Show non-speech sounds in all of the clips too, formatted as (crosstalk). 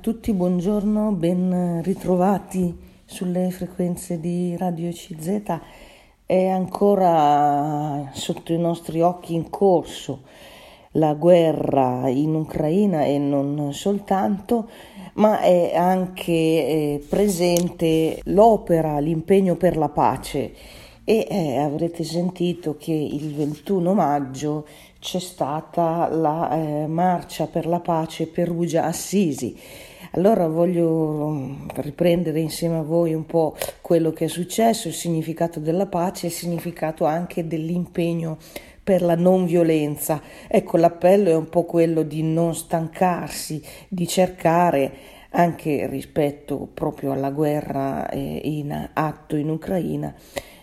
tutti, buongiorno, ben ritrovati sulle frequenze di Radio CZ. È ancora sotto i nostri occhi in corso la guerra in Ucraina e non soltanto, ma è anche eh, presente l'opera, l'impegno per la pace e eh, avrete sentito che il 21 maggio c'è stata la eh, marcia per la pace Perugia-Assisi. Allora voglio mm, riprendere insieme a voi un po' quello che è successo, il significato della pace il significato anche dell'impegno per la non violenza. Ecco, l'appello è un po' quello di non stancarsi, di cercare anche rispetto proprio alla guerra eh, in atto in Ucraina,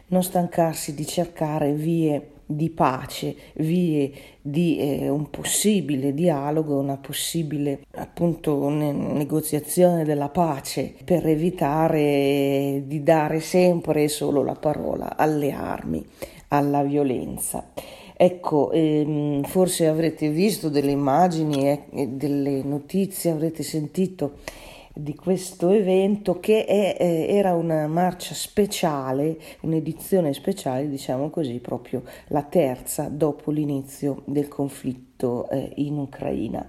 non stancarsi di cercare vie di pace, vie di eh, un possibile dialogo, una possibile appunto ne- negoziazione della pace per evitare di dare sempre e solo la parola alle armi, alla violenza. Ecco, ehm, forse avrete visto delle immagini eh, delle notizie, avrete sentito di questo evento che è, eh, era una marcia speciale, un'edizione speciale, diciamo così, proprio la terza dopo l'inizio del conflitto eh, in Ucraina,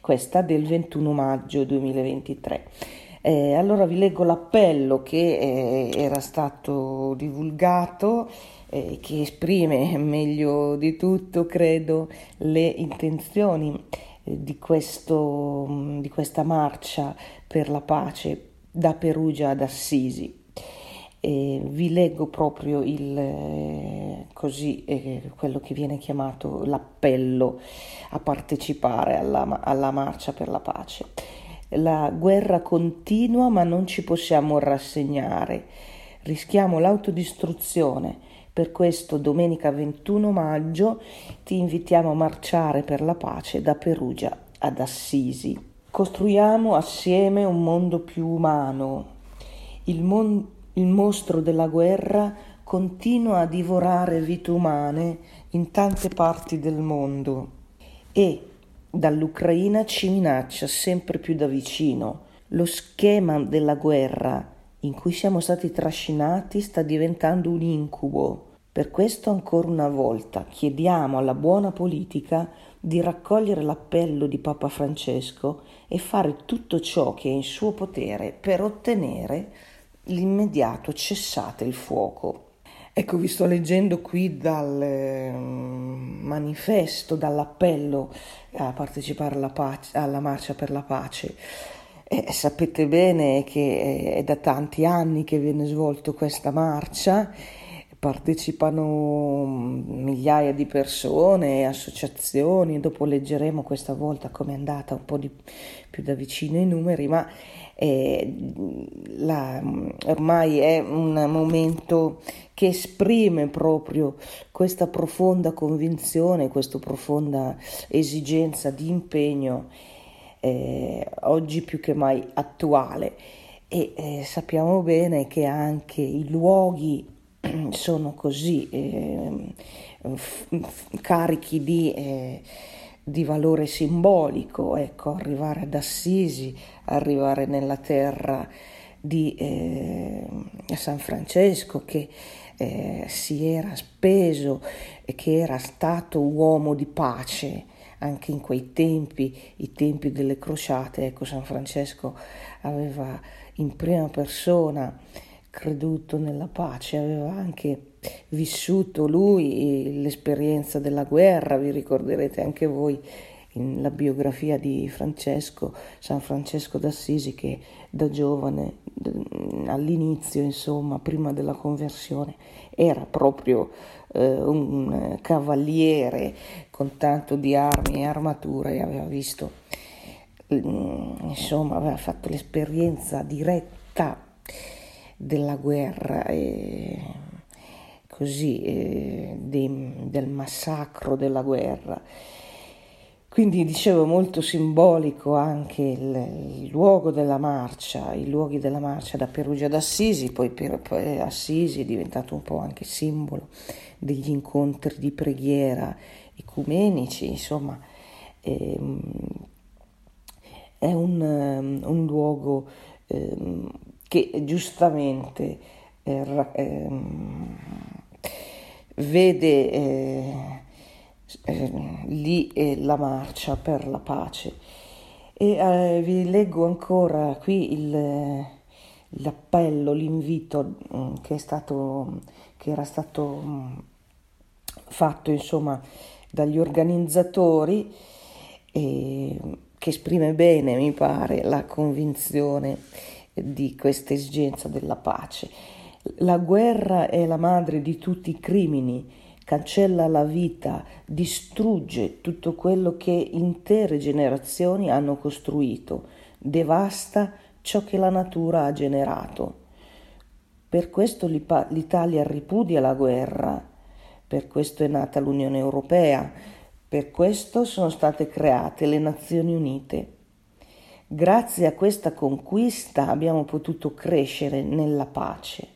questa del 21 maggio 2023. Eh, allora vi leggo l'appello che eh, era stato divulgato, eh, che esprime meglio di tutto, credo, le intenzioni di, questo, di questa marcia per la pace da Perugia ad Assisi. E vi leggo proprio il, eh, così, eh, quello che viene chiamato l'appello a partecipare alla, alla marcia per la pace. La guerra continua ma non ci possiamo rassegnare, rischiamo l'autodistruzione per questo domenica 21 maggio ti invitiamo a marciare per la pace da Perugia ad Assisi. Costruiamo assieme un mondo più umano. Il, mon- il mostro della guerra continua a divorare vite umane in tante parti del mondo e dall'Ucraina ci minaccia sempre più da vicino. Lo schema della guerra in cui siamo stati trascinati sta diventando un incubo per questo ancora una volta chiediamo alla buona politica di raccogliere l'appello di Papa Francesco e fare tutto ciò che è in suo potere per ottenere l'immediato cessate il fuoco. Ecco, vi sto leggendo qui dal eh, manifesto, dall'appello a partecipare alla, pace, alla marcia per la pace. E sapete bene che è da tanti anni che viene svolta questa marcia partecipano migliaia di persone, associazioni, dopo leggeremo questa volta come è andata un po' di, più da vicino i numeri, ma eh, la, ormai è un momento che esprime proprio questa profonda convinzione, questa profonda esigenza di impegno, eh, oggi più che mai attuale. E eh, sappiamo bene che anche i luoghi (clears throat) sono così eh, carichi di, eh, di, valore simbolico, ecco, arrivare ad Assisi, arrivare nella terra di eh, San Francesco che eh, si era speso e che era stato uomo di pace. Anche in quei tempi, i tempi delle crociate, ecco San Francesco aveva in prima persona creduto nella pace, aveva anche vissuto lui l'esperienza della guerra, vi ricorderete anche voi la biografia di Francesco, San Francesco d'Assisi che da giovane, all'inizio insomma, prima della conversione, era proprio eh, un cavaliere con tanto di armi e armature e aveva visto, insomma, aveva fatto l'esperienza diretta della guerra e così e de, del massacro della guerra. Quindi dicevo molto simbolico anche il, il, luogo della marcia, i luoghi della marcia da Perugia ad Assisi, poi, per, poi Assisi è diventato un po' anche simbolo degli incontri di preghiera ecumenici, insomma, ehm, è un, um, un luogo um, che giustamente eh, eh, vede eh, eh lì eh, la marcia per la pace. E eh, vi leggo ancora qui il, l'appello, l'invito mm, che, è stato, che era stato mm, fatto insomma dagli organizzatori che esprime bene, mi pare, la convinzione di questa esigenza della pace. La guerra è la madre di tutti i crimini, cancella la vita, distrugge tutto quello che intere generazioni hanno costruito, devasta ciò che la natura ha generato. Per questo l'Italia ripudia la guerra, per questo è nata l'Unione Europea, per questo sono state create le Nazioni Unite. Grazie a questa conquista abbiamo potuto crescere nella pace.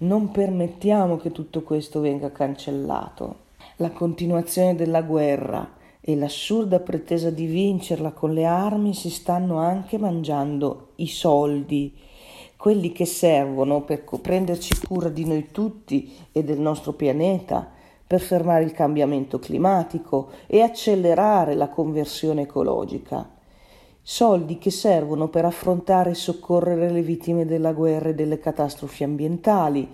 Non permettiamo che tutto questo venga cancellato. La continuazione della guerra e l'assurda pretesa di vincerla con le armi si stanno anche mangiando i soldi, quelli che servono per prenderci cura di noi tutti e del nostro pianeta, per fermare il cambiamento climatico e accelerare la conversione ecologica soldi che servono per affrontare e soccorrere le vittime della guerra e delle catastrofi ambientali,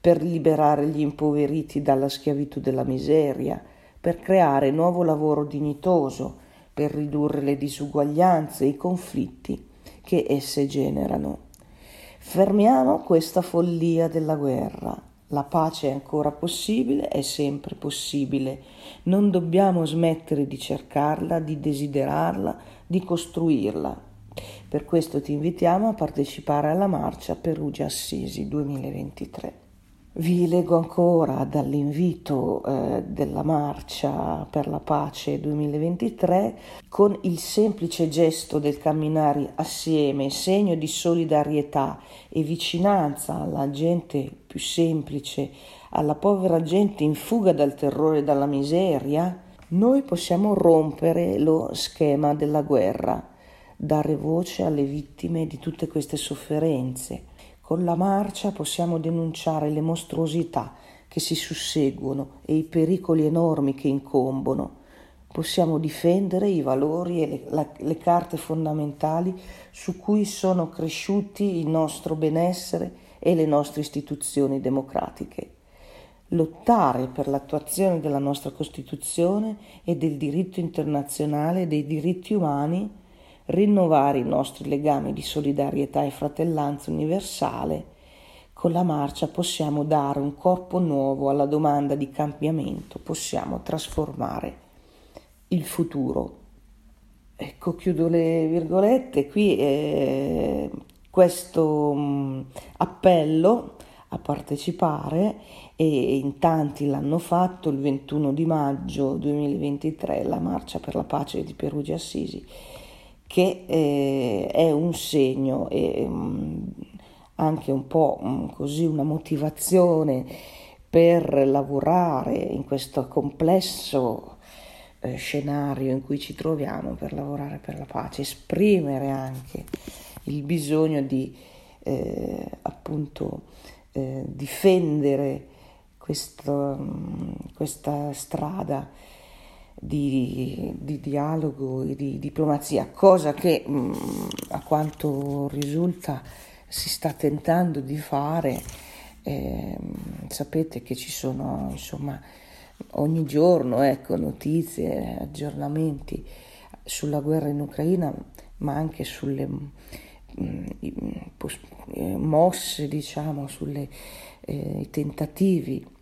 per liberare gli impoveriti dalla schiavitù della miseria, per creare nuovo lavoro dignitoso, per ridurre le disuguaglianze e i conflitti che esse generano. Fermiamo questa follia della guerra. La pace è ancora possibile, è sempre possibile. Non dobbiamo smettere di cercarla, di desiderarla, di costruirla. Per questo ti invitiamo a partecipare alla marcia Perugia Assisi 2023. Vi leggo ancora dall'invito eh, della Marcia per la Pace 2023 con il semplice gesto del camminare assieme, segno di solidarietà e vicinanza alla gente più semplice, alla povera gente in fuga dal terrore e dalla miseria, noi possiamo rompere lo schema della guerra, dare voce alle vittime di tutte queste sofferenze. Con la marcia possiamo denunciare le mostruosità che si susseguono e i pericoli enormi che incombono. Possiamo difendere i valori e le, la, le carte fondamentali su cui sono cresciuti il nostro benessere e le nostre istituzioni democratiche lottare per l'attuazione della nostra Costituzione e del diritto internazionale e dei diritti umani, rinnovare i nostri legami di solidarietà e fratellanza universale, con la marcia possiamo dare un corpo nuovo alla domanda di cambiamento, possiamo trasformare il futuro. Ecco, chiudo le virgolette, qui eh, questo mh, mm, appello a partecipare e in tanti l'hanno fatto il 21 di maggio 2023 la marcia per la pace di Perugia Assisi che eh, è un segno e um, anche un po' um, così una motivazione per lavorare in questo complesso eh, scenario in cui ci troviamo per lavorare per la pace, esprimere anche il bisogno di eh, appunto eh, difendere questo, mm, questa strada di, di, dialogo e di diplomazia, cosa che mm, a quanto risulta si sta tentando di fare. Eh, sapete che ci sono insomma ogni giorno ecco, notizie, aggiornamenti sulla guerra in Ucraina, ma anche sulle eh, mosse, diciamo, sui eh, tentativi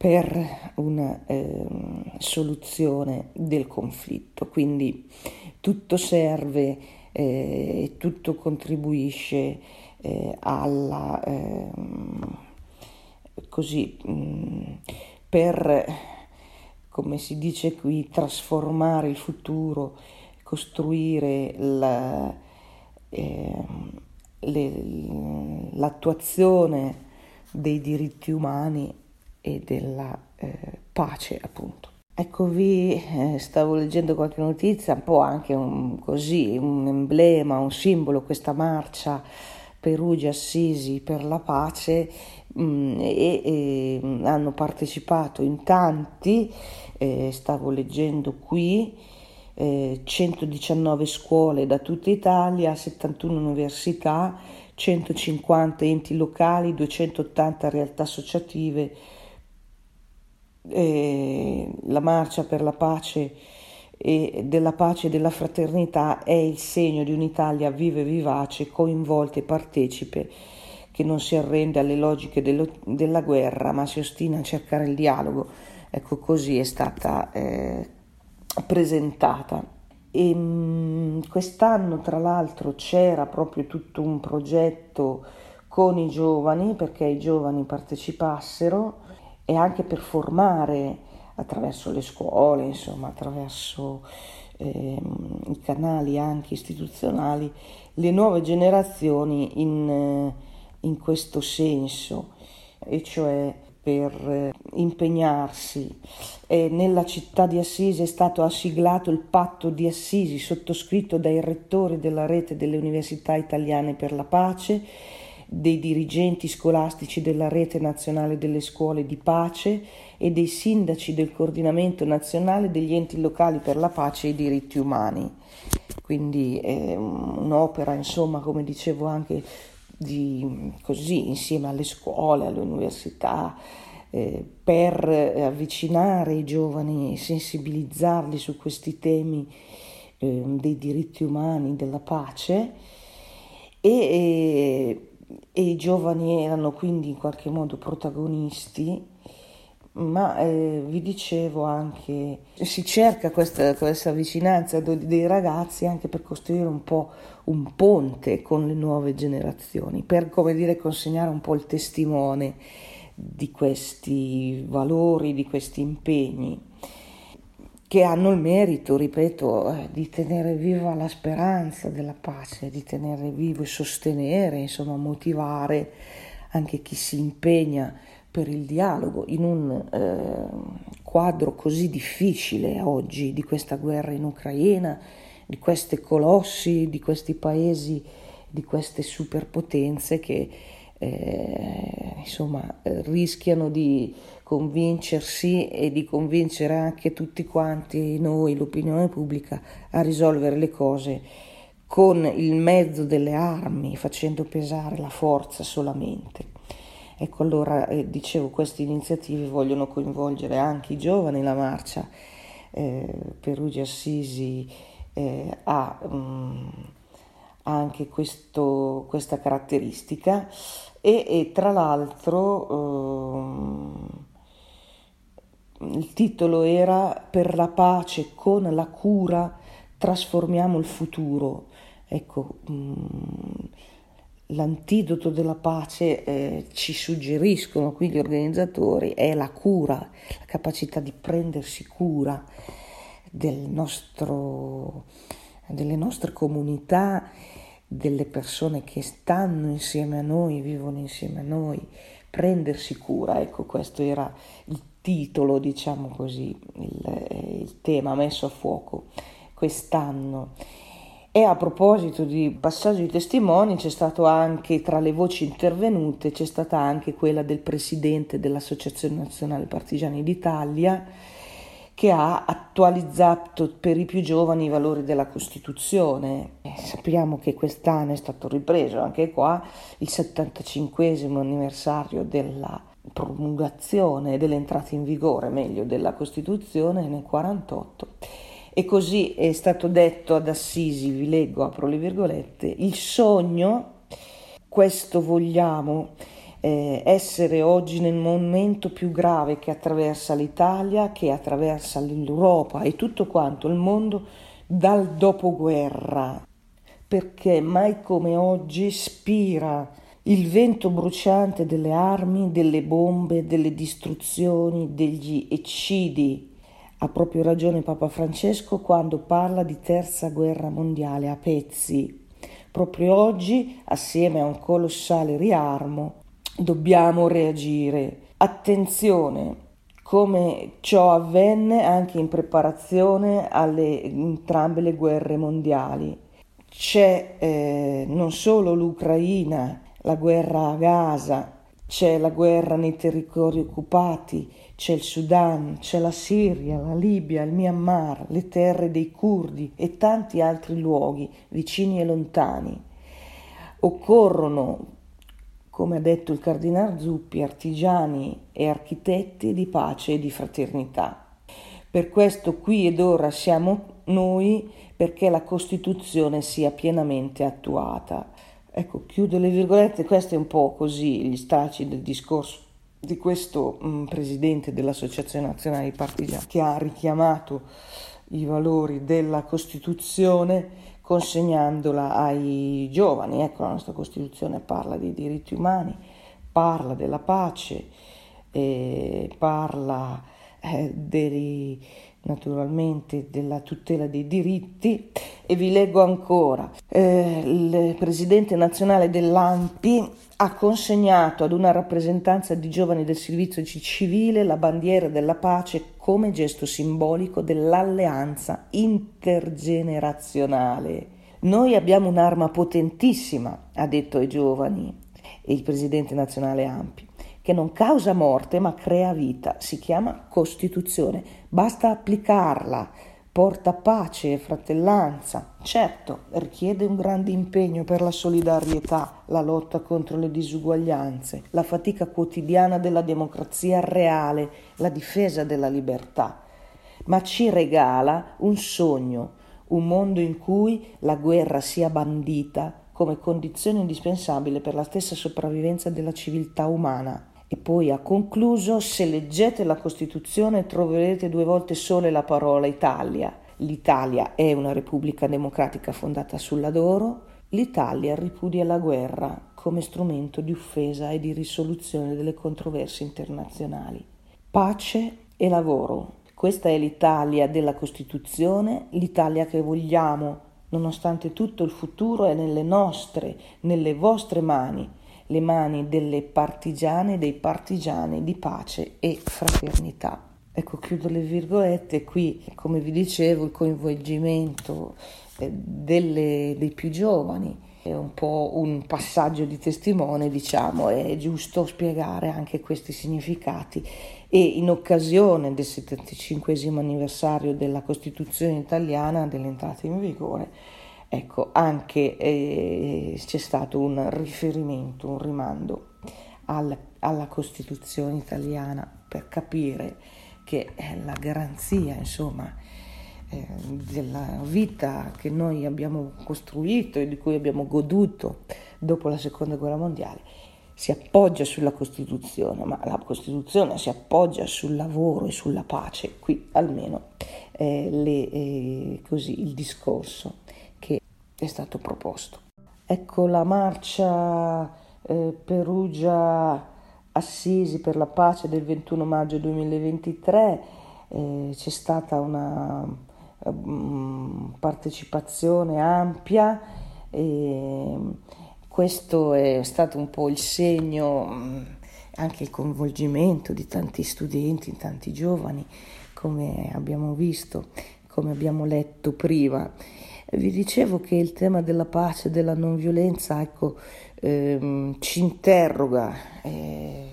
per una eh, soluzione del conflitto. Quindi tutto serve e eh, tutto contribuisce eh, alla ehm, così mh, per come si dice qui trasformare il futuro, costruire la, eh, le, l'attuazione dei diritti umani e della eh, pace, appunto. Eccovi, eh, stavo leggendo qualche notizia, un po' anche un, così, un emblema, un simbolo, questa marcia Perugia Assisi per la pace mh, mm, e, e, mm, hanno partecipato in tanti, eh, stavo leggendo qui, eh, 119 scuole da tutta Italia, 71 università, 150 enti locali, 280 realtà associative, eh, la marcia per la pace e della pace e della fraternità è il segno di un'Italia viva e vivace, coinvolta e partecipe, che non si arrende alle logiche dello, della guerra, ma si ostina a cercare il dialogo. Ecco, così è stata eh, presentata. E, mh, mm, quest'anno, tra l'altro, c'era proprio tutto un progetto con i giovani perché i giovani partecipassero e anche per formare attraverso le scuole, insomma, attraverso eh, i canali anche istituzionali, le nuove generazioni in, eh, in questo senso, e cioè per eh, impegnarsi. E nella città di Assisi è stato siglato il patto di Assisi sottoscritto dai rettori della rete delle università italiane per la pace dei dirigenti scolastici della Rete Nazionale delle Scuole di Pace e dei sindaci del Coordinamento Nazionale degli Enti Locali per la Pace e i Diritti Umani. Quindi è un'opera, insomma, come dicevo anche di, così, insieme alle scuole, alle università, eh, per avvicinare i giovani, sensibilizzarli su questi temi eh, dei diritti umani, della pace e, e i giovani erano quindi in qualche modo protagonisti, ma eh, vi dicevo anche, si cerca questa, questa vicinanza dei ragazzi anche per costruire un po' un ponte con le nuove generazioni, per come dire consegnare un po' il testimone di questi valori, di questi impegni che hanno il merito, ripeto, eh, di tenere viva la speranza della pace, di tenere vivo e sostenere, insomma, motivare anche chi si impegna per il dialogo in un eh, quadro così difficile oggi di questa guerra in Ucraina, di questi colossi, di questi paesi, di queste superpotenze che eh, insomma rischiano di convincersi e di convincere anche tutti quanti noi, l'opinione pubblica, a risolvere le cose con il mezzo delle armi, facendo pesare la forza solamente. Ecco allora, eh, dicevo, queste iniziative vogliono coinvolgere anche i giovani, la marcia eh, Perugia Assisi eh, ha mh, mm, anche questo, questa caratteristica e, e tra l'altro... Il titolo era Per la pace con la cura trasformiamo il futuro. Ecco, mm, l'antidoto della pace eh, ci suggeriscono qui gli organizzatori è la cura, la capacità di prendersi cura del nostro, delle nostre comunità, delle persone che stanno insieme a noi, vivono insieme a noi, prendersi cura, ecco questo era il titolo, diciamo così, il, il tema messo a fuoco quest'anno. E a proposito di passaggio di testimoni, c'è stato anche tra le voci intervenute, c'è stata anche quella del presidente dell'Associazione Nazionale Partigiani d'Italia, che ha attualizzato per i più giovani i valori della Costituzione. E sappiamo che quest'anno è stato ripreso anche qua il 75 anniversario della promulgazione dell'entrata in vigore, meglio, della Costituzione nel 48. E così è stato detto ad Assisi, vi leggo, apro le virgolette, il sogno, questo vogliamo, eh, essere oggi nel momento più grave che attraversa l'Italia, che attraversa l'Europa e tutto quanto il mondo dal dopoguerra, perché mai come oggi spira il vento bruciante delle armi, delle bombe, delle distruzioni, degli eccidi. Ha proprio ragione Papa Francesco quando parla di terza guerra mondiale a pezzi. Proprio oggi, assieme a un colossale riarmo, dobbiamo reagire. Attenzione, come ciò avvenne anche in preparazione alle entrambe le guerre mondiali. C'è eh, non solo l'Ucraina, la guerra a Gaza, c'è la guerra nei territori occupati, c'è il Sudan, c'è la Siria, la Libia, il Myanmar, le terre dei curdi e tanti altri luoghi vicini e lontani. Occorrono, come ha detto il cardinal Zuppi, artigiani e architetti di pace e di fraternità. Per questo qui ed ora siamo noi perché la Costituzione sia pienamente attuata. Ecco, chiudo le virgolette, questo è un po' così gli stracci del discorso di questo mh, mm, presidente dell'Associazione Nazionale di Partigiani che ha richiamato i valori della Costituzione consegnandola ai giovani. Ecco, la nostra Costituzione parla di diritti umani, parla della pace, eh, parla eh, dei, naturalmente della tutela dei diritti e vi leggo ancora. Eh, il presidente nazionale dell'AMPI ha consegnato ad una rappresentanza di giovani del servizio civile la bandiera della pace come gesto simbolico dell'alleanza intergenerazionale. Noi abbiamo un'arma potentissima, ha detto ai giovani il presidente nazionale AMPI che non causa morte ma crea vita. Si chiama Costituzione. Basta applicarla. Porta pace e fratellanza. Certo, richiede un grande impegno per la solidarietà, la lotta contro le disuguaglianze, la fatica quotidiana della democrazia reale, la difesa della libertà. Ma ci regala un sogno, un mondo in cui la guerra sia bandita come condizione indispensabile per la stessa sopravvivenza della civiltà umana. E poi ha concluso, se leggete la Costituzione troverete due volte sole la parola Italia. L'Italia è una repubblica democratica fondata sul lavoro, l'Italia ripudia la guerra come strumento di offesa e di risoluzione delle controversie internazionali. Pace e lavoro. Questa è l'Italia della Costituzione, l'Italia che vogliamo. Nonostante tutto il futuro è nelle nostre, nelle vostre mani le mani delle partigiane e dei partigiani di pace e fraternità. Ecco, chiudo le virgolette, qui come vi dicevo il coinvolgimento eh, delle, dei più giovani è un po' un passaggio di testimone, diciamo, è giusto spiegare anche questi significati. E in occasione del 75 anniversario della Costituzione italiana, dell'entrata in vigore, Ecco, anche eh, c'è stato un riferimento, un rimando al, alla Costituzione italiana per capire che è la garanzia, insomma, eh, della vita che noi abbiamo costruito e di cui abbiamo goduto dopo la Seconda Guerra Mondiale si appoggia sulla Costituzione, ma la Costituzione si appoggia sul lavoro e sulla pace, qui almeno eh, le, eh, così, il discorso è stato proposto. Ecco la marcia eh, Perugia Assisi per la pace del 21 maggio 2023 eh, c'è stata una um, partecipazione ampia e questo è stato un po' il segno mm, anche il coinvolgimento di tanti studenti, tanti giovani, come abbiamo visto, come abbiamo letto prima. Vi dicevo che il tema della pace e della non violenza ecco, ehm, ci interroga. Eh,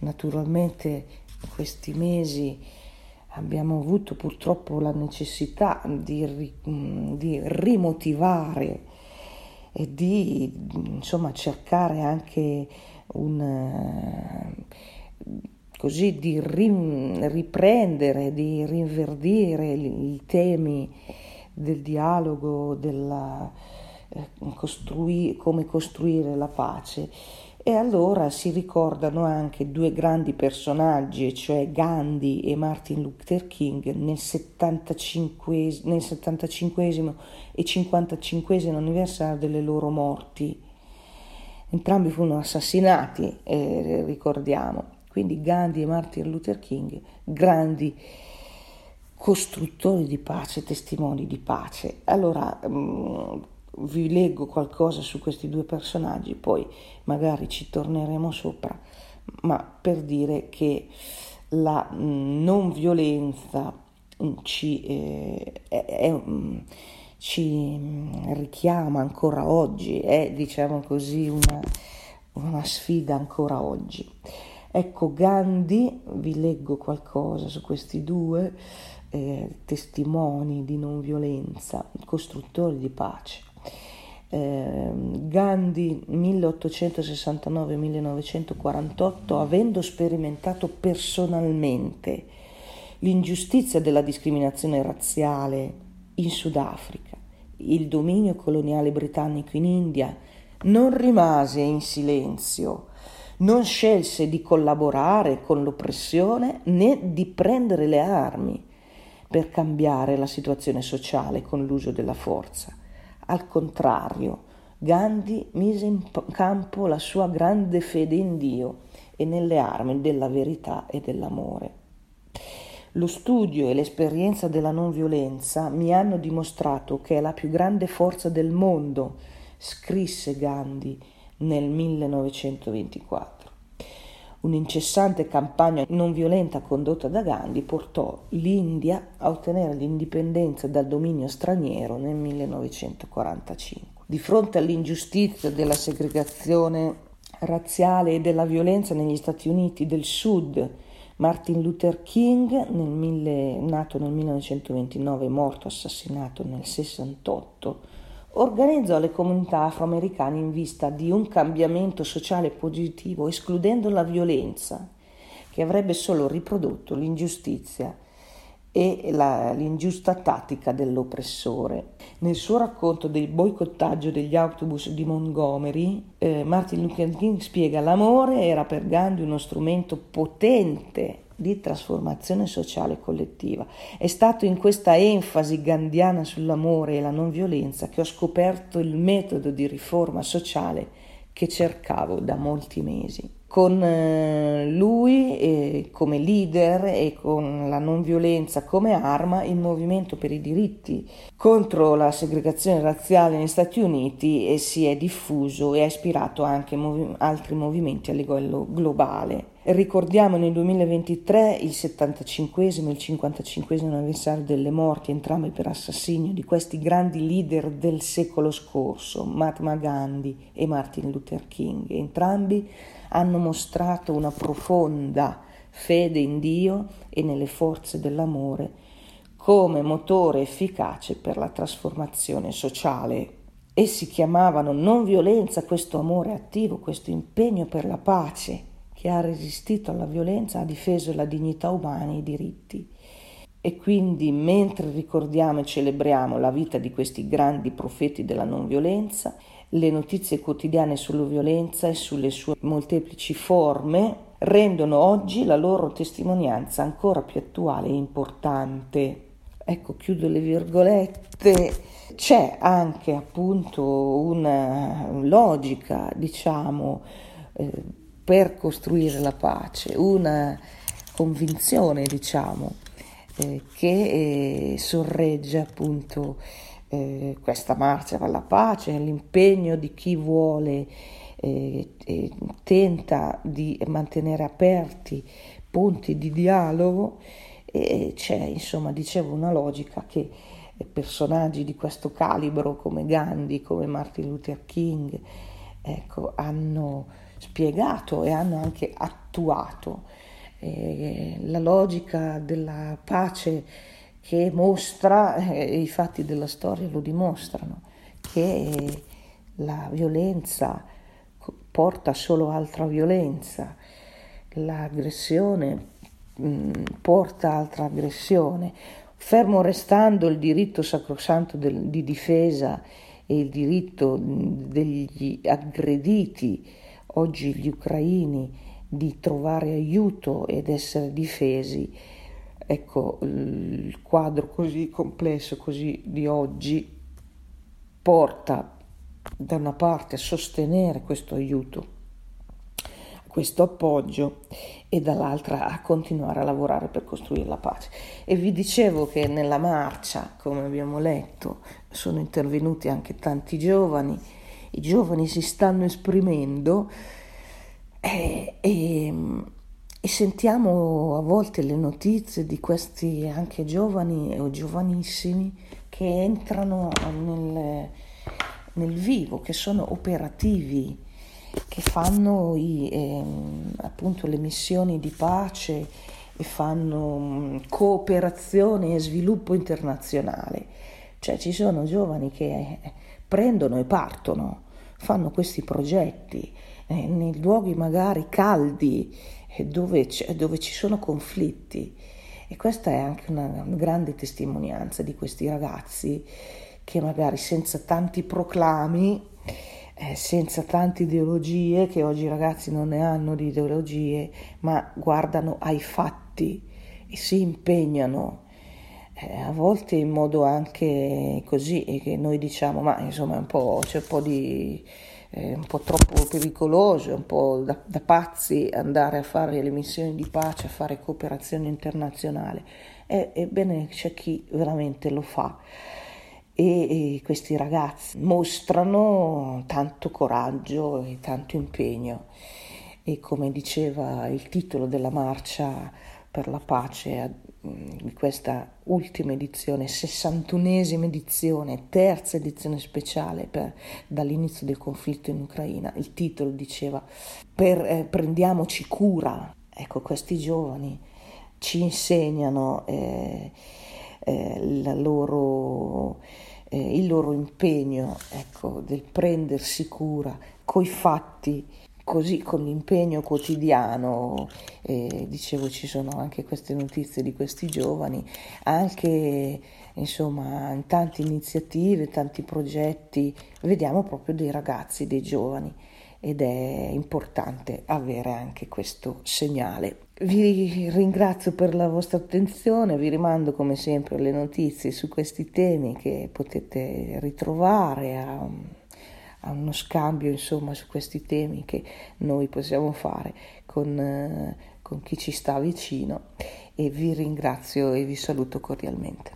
naturalmente in questi mesi abbiamo avuto purtroppo la necessità di, ri, di rimotivare e di insomma, cercare anche un, così, di riprendere, di rinverdire i temi del dialogo, della, eh, costrui, come costruire la pace. E allora si ricordano anche due grandi personaggi, cioè Gandhi e Martin Luther King, nel 75, nel 75 e 55 anniversario delle loro morti. Entrambi furono assassinati, eh, ricordiamo. Quindi Gandhi e Martin Luther King, grandi costruttori di pace, testimoni di pace. Allora mh, mm, vi leggo qualcosa su questi due personaggi, poi magari ci torneremo sopra, ma per dire che la mm, non violenza mm, ci, eh, è, è, ci richiama ancora oggi, è diciamo così una, una sfida ancora oggi. Ecco, Gandhi, vi leggo qualcosa su questi due eh, testimoni di non violenza, costruttori di pace. Eh, Gandhi 1869-1948, avendo sperimentato personalmente l'ingiustizia della discriminazione razziale in Sudafrica, il dominio coloniale britannico in India, non rimase in silenzio non scelse di collaborare con l'oppressione né di prendere le armi per cambiare la situazione sociale con l'uso della forza. Al contrario, Gandhi mise in campo la sua grande fede in Dio e nelle armi della verità e dell'amore. Lo studio e l'esperienza della non violenza mi hanno dimostrato che è la più grande forza del mondo, scrisse Gandhi nel 1924. Un'incessante campagna non violenta condotta da Gandhi portò l'India a ottenere l'indipendenza dal dominio straniero nel 1945. Di fronte all'ingiustizia della segregazione razziale e della violenza negli Stati Uniti del Sud, Martin Luther King, nel mille, nato nel 1929 morto assassinato nel 1968, organizzò le comunità afroamericane in vista di un cambiamento sociale positivo, escludendo la violenza, che avrebbe solo riprodotto l'ingiustizia e la, l'ingiusta tattica dell'oppressore. Nel suo racconto del boicottaggio degli autobus di Montgomery, eh, Martin Luther King spiega l'amore era per Gandhi uno strumento potente di trasformazione sociale collettiva. È stato in questa enfasi gandiana sull'amore e la non violenza che ho scoperto il metodo di riforma sociale che cercavo da molti mesi. Con eh, lui eh, come leader e con la non violenza come arma, il movimento per i diritti contro la segregazione razziale negli Stati Uniti eh, si è diffuso e ha ispirato anche altri movimenti a livello globale. Ricordiamo nel 2023 il 75 e il 55 anniversario delle morti, entrambi per assassinio, di questi grandi leader del secolo scorso, Mahatma Gandhi e Martin Luther King. Entrambi hanno mostrato una profonda fede in Dio e nelle forze dell'amore come motore efficace per la trasformazione sociale. Essi chiamavano non violenza questo amore attivo, questo impegno per la pace che ha resistito alla violenza, ha difeso la dignità umana e i diritti. E quindi mentre ricordiamo e celebriamo la vita di questi grandi profeti della non violenza, le notizie quotidiane sulla violenza e sulle sue molteplici forme rendono oggi la loro testimonianza ancora più attuale e importante. Ecco, chiudo le virgolette. C'è anche appunto una logica, diciamo, eh, per costruire la pace, una convinzione, diciamo, eh, che eh, sorregge appunto eh, questa marcia per la pace, l'impegno di chi vuole e eh, tenta di mantenere aperti punti di dialogo e c'è, insomma, dicevo, una logica che personaggi di questo calibro come Gandhi, come Martin Luther King, ecco, hanno spiegato e hanno anche attuato. Eh, la logica della pace che mostra, eh, i fatti della storia lo dimostrano, che la violenza porta solo altra violenza, l'aggressione mm, porta altra aggressione, fermo restando il diritto sacrosanto del, di difesa e il diritto degli aggrediti oggi gli ucraini di trovare aiuto ed essere difesi, ecco il quadro così complesso così di oggi porta da una parte a sostenere questo aiuto, questo appoggio e dall'altra a continuare a lavorare per costruire la pace. E vi dicevo che nella marcia, come abbiamo letto, sono intervenuti anche tanti giovani i giovani si stanno esprimendo e, e, e sentiamo a volte le notizie di questi anche giovani o giovanissimi che entrano nel, nel vivo, che sono operativi, che fanno i, eh, appunto le missioni di pace e fanno cooperazione e sviluppo internazionale. Cioè ci sono giovani che prendono e partono, fanno questi progetti eh, nei luoghi magari caldi eh, dove, dove ci sono conflitti. E questa è anche una grande testimonianza di questi ragazzi che magari senza tanti proclami, eh, senza tante ideologie, che oggi i ragazzi non ne hanno di ideologie, ma guardano ai fatti e si impegnano eh, a volte in modo anche così che noi diciamo ma insomma c'è un po' di eh, un po' troppo pericoloso, un po' da, da, pazzi andare a fare le missioni di pace, a fare cooperazione internazionale. E, ebbene c'è chi veramente lo fa e, questi ragazzi mostrano tanto coraggio e tanto impegno e come diceva il titolo della marcia per la pace di questa ultima edizione, 61esima edizione, terza edizione speciale per, dall'inizio del conflitto in Ucraina. Il titolo diceva per, eh, prendiamoci cura. Ecco, questi giovani ci insegnano eh, eh, loro, eh, il loro impegno ecco, del prendersi cura coi fatti così con l'impegno quotidiano, eh, dicevo ci sono anche queste notizie di questi giovani, anche insomma in tante iniziative, tanti progetti, vediamo proprio dei ragazzi, dei giovani ed è importante avere anche questo segnale. Vi ringrazio per la vostra attenzione, vi rimando come sempre alle notizie su questi temi che potete ritrovare a a uno scambio insomma su questi temi che noi possiamo fare con, eh, con chi ci sta vicino e vi ringrazio e vi saluto cordialmente.